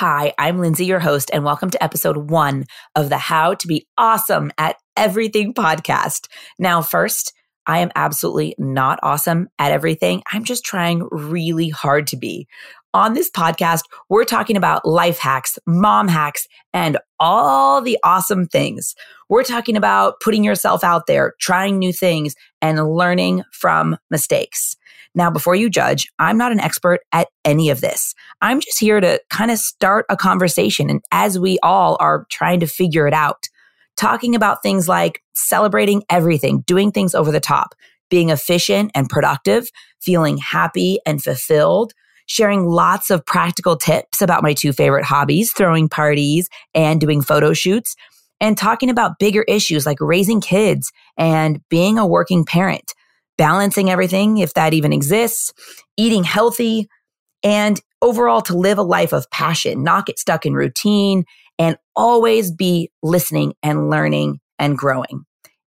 Hi, I'm Lindsay, your host, and welcome to episode one of the How to Be Awesome at Everything podcast. Now, first, I am absolutely not awesome at everything. I'm just trying really hard to be. On this podcast, we're talking about life hacks, mom hacks, and all the awesome things. We're talking about putting yourself out there, trying new things, and learning from mistakes. Now, before you judge, I'm not an expert at any of this. I'm just here to kind of start a conversation. And as we all are trying to figure it out, talking about things like celebrating everything, doing things over the top, being efficient and productive, feeling happy and fulfilled, sharing lots of practical tips about my two favorite hobbies, throwing parties and doing photo shoots, and talking about bigger issues like raising kids and being a working parent balancing everything, if that even exists, eating healthy, and overall to live a life of passion, not get stuck in routine, and always be listening and learning and growing.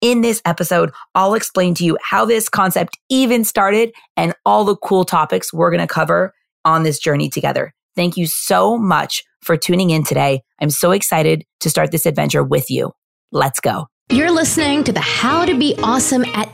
In this episode, I'll explain to you how this concept even started and all the cool topics we're going to cover on this journey together. Thank you so much for tuning in today. I'm so excited to start this adventure with you. Let's go. You're listening to the How to Be Awesome at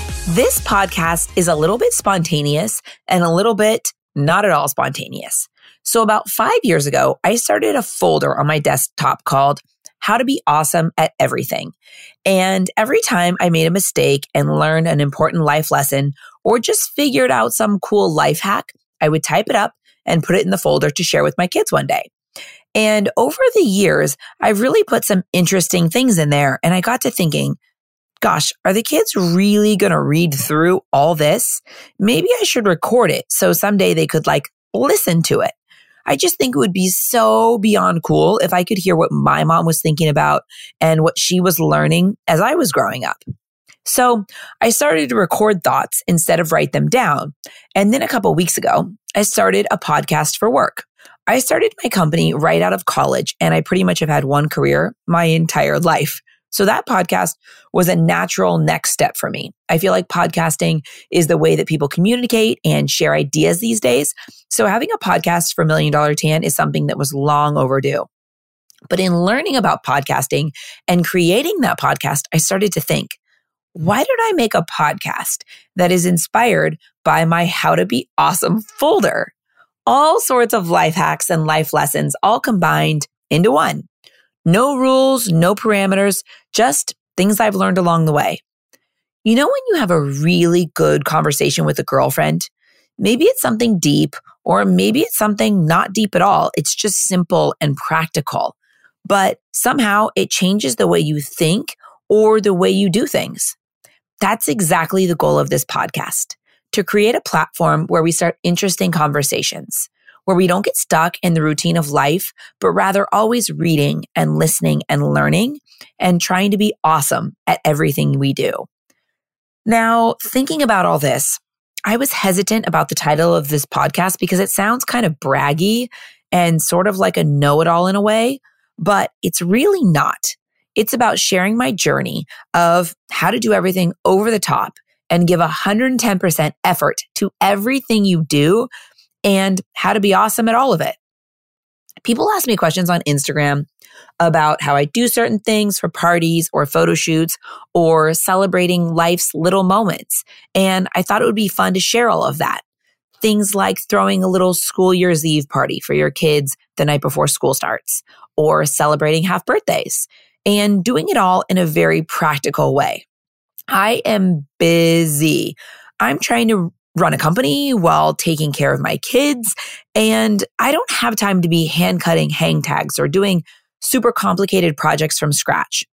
This podcast is a little bit spontaneous and a little bit not at all spontaneous. So, about five years ago, I started a folder on my desktop called How to Be Awesome at Everything. And every time I made a mistake and learned an important life lesson or just figured out some cool life hack, I would type it up and put it in the folder to share with my kids one day. And over the years, I've really put some interesting things in there. And I got to thinking, gosh, are the kids really going to read through all this? Maybe I should record it so someday they could like listen to it. I just think it would be so beyond cool if I could hear what my mom was thinking about and what she was learning as I was growing up. So I started to record thoughts instead of write them down. And then a couple weeks ago, I started a podcast for work. I started my company right out of college and I pretty much have had one career my entire life. So that podcast was a natural next step for me. I feel like podcasting is the way that people communicate and share ideas these days. So having a podcast for Million Dollar Tan is something that was long overdue. But in learning about podcasting and creating that podcast, I started to think, why did I make a podcast that is inspired by my How to Be Awesome folder? all sorts of life hacks and life lessons all combined into one. No rules, no parameters, just things I've learned along the way. You know, when you have a really good conversation with a girlfriend, maybe it's something deep, or maybe it's something not deep at all. It's just simple and practical, but somehow it changes the way you think or the way you do things. That's exactly the goal of this podcast to create a platform where we start interesting conversations, where we don't get stuck in the routine of life, but rather always reading and listening and learning and trying to be awesome at everything we do. Now, thinking about all this, I was hesitant about the title of this podcast because it sounds kind of braggy and sort of like a know it all in a way, but it's really not. It's about sharing my journey of how to do everything over the top and give 110% effort to everything you do and how to be awesome at all of it. People ask me questions on Instagram about how I do certain things for parties or photo shoots or celebrating life's little moments. And I thought it would be fun to share all of that. Things like throwing a little school year's eve party for your kids the night before school starts or celebrating half birthdays and doing it all in a very practical way. I am busy. I'm trying to run a company while taking care of my kids. And I don't have time to be hand cutting hang tags or doing super complicated projects from scratch.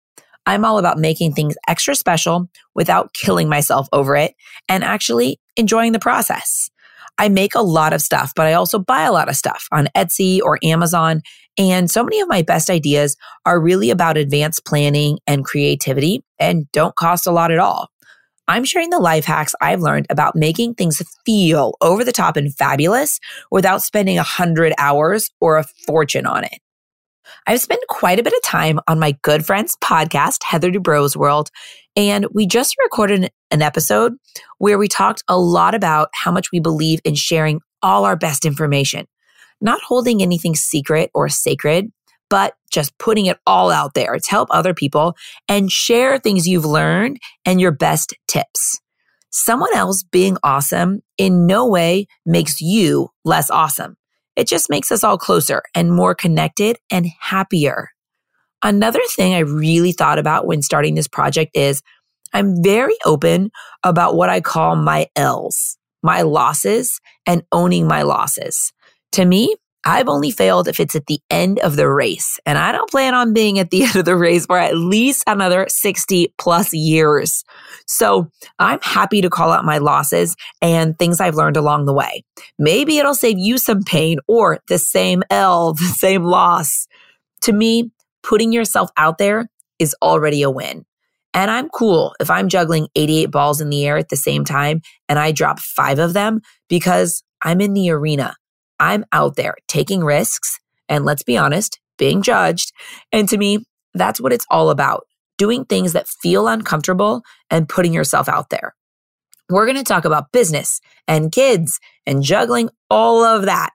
I'm all about making things extra special without killing myself over it and actually enjoying the process. I make a lot of stuff, but I also buy a lot of stuff on Etsy or Amazon. And so many of my best ideas are really about advanced planning and creativity and don't cost a lot at all. I'm sharing the life hacks I've learned about making things feel over the top and fabulous without spending a hundred hours or a fortune on it. I've spent quite a bit of time on my good friend's podcast, Heather Dubrow's World, and we just recorded an episode where we talked a lot about how much we believe in sharing all our best information, not holding anything secret or sacred, but just putting it all out there to help other people and share things you've learned and your best tips. Someone else being awesome in no way makes you less awesome. It just makes us all closer and more connected and happier. Another thing I really thought about when starting this project is I'm very open about what I call my L's, my losses and owning my losses. To me, I've only failed if it's at the end of the race, and I don't plan on being at the end of the race for at least another 60 plus years. So I'm happy to call out my losses and things I've learned along the way. Maybe it'll save you some pain or the same L, the same loss. To me, putting yourself out there is already a win. And I'm cool if I'm juggling 88 balls in the air at the same time and I drop five of them because I'm in the arena. I'm out there taking risks and let's be honest, being judged. And to me, that's what it's all about doing things that feel uncomfortable and putting yourself out there. We're going to talk about business and kids and juggling all of that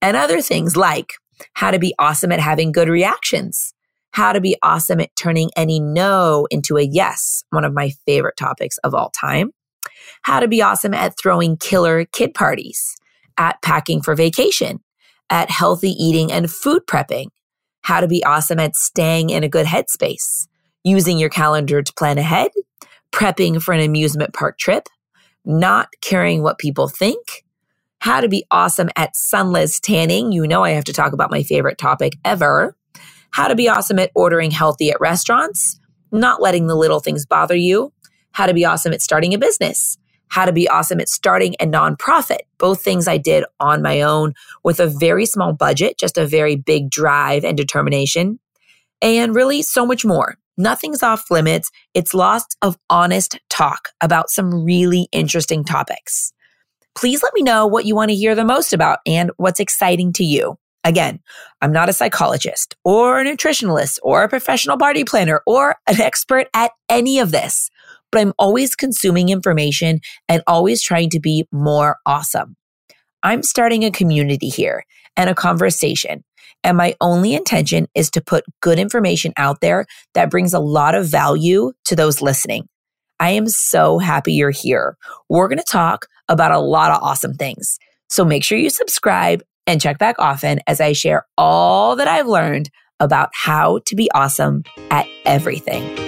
and other things like how to be awesome at having good reactions, how to be awesome at turning any no into a yes, one of my favorite topics of all time, how to be awesome at throwing killer kid parties, at packing for vacation, at healthy eating and food prepping, how to be awesome at staying in a good headspace, using your calendar to plan ahead, prepping for an amusement park trip, not caring what people think, how to be awesome at sunless tanning. You know, I have to talk about my favorite topic ever. How to be awesome at ordering healthy at restaurants, not letting the little things bother you. How to be awesome at starting a business how to be awesome at starting a nonprofit. Both things I did on my own with a very small budget, just a very big drive and determination, and really so much more. Nothing's off limits. It's lots of honest talk about some really interesting topics. Please let me know what you want to hear the most about and what's exciting to you. Again, I'm not a psychologist or a nutritionalist or a professional party planner or an expert at any of this but I'm always consuming information and always trying to be more awesome. I'm starting a community here and a conversation. And my only intention is to put good information out there that brings a lot of value to those listening. I am so happy you're here. We're going to talk about a lot of awesome things. So make sure you subscribe and check back often as I share all that I've learned about how to be awesome at everything.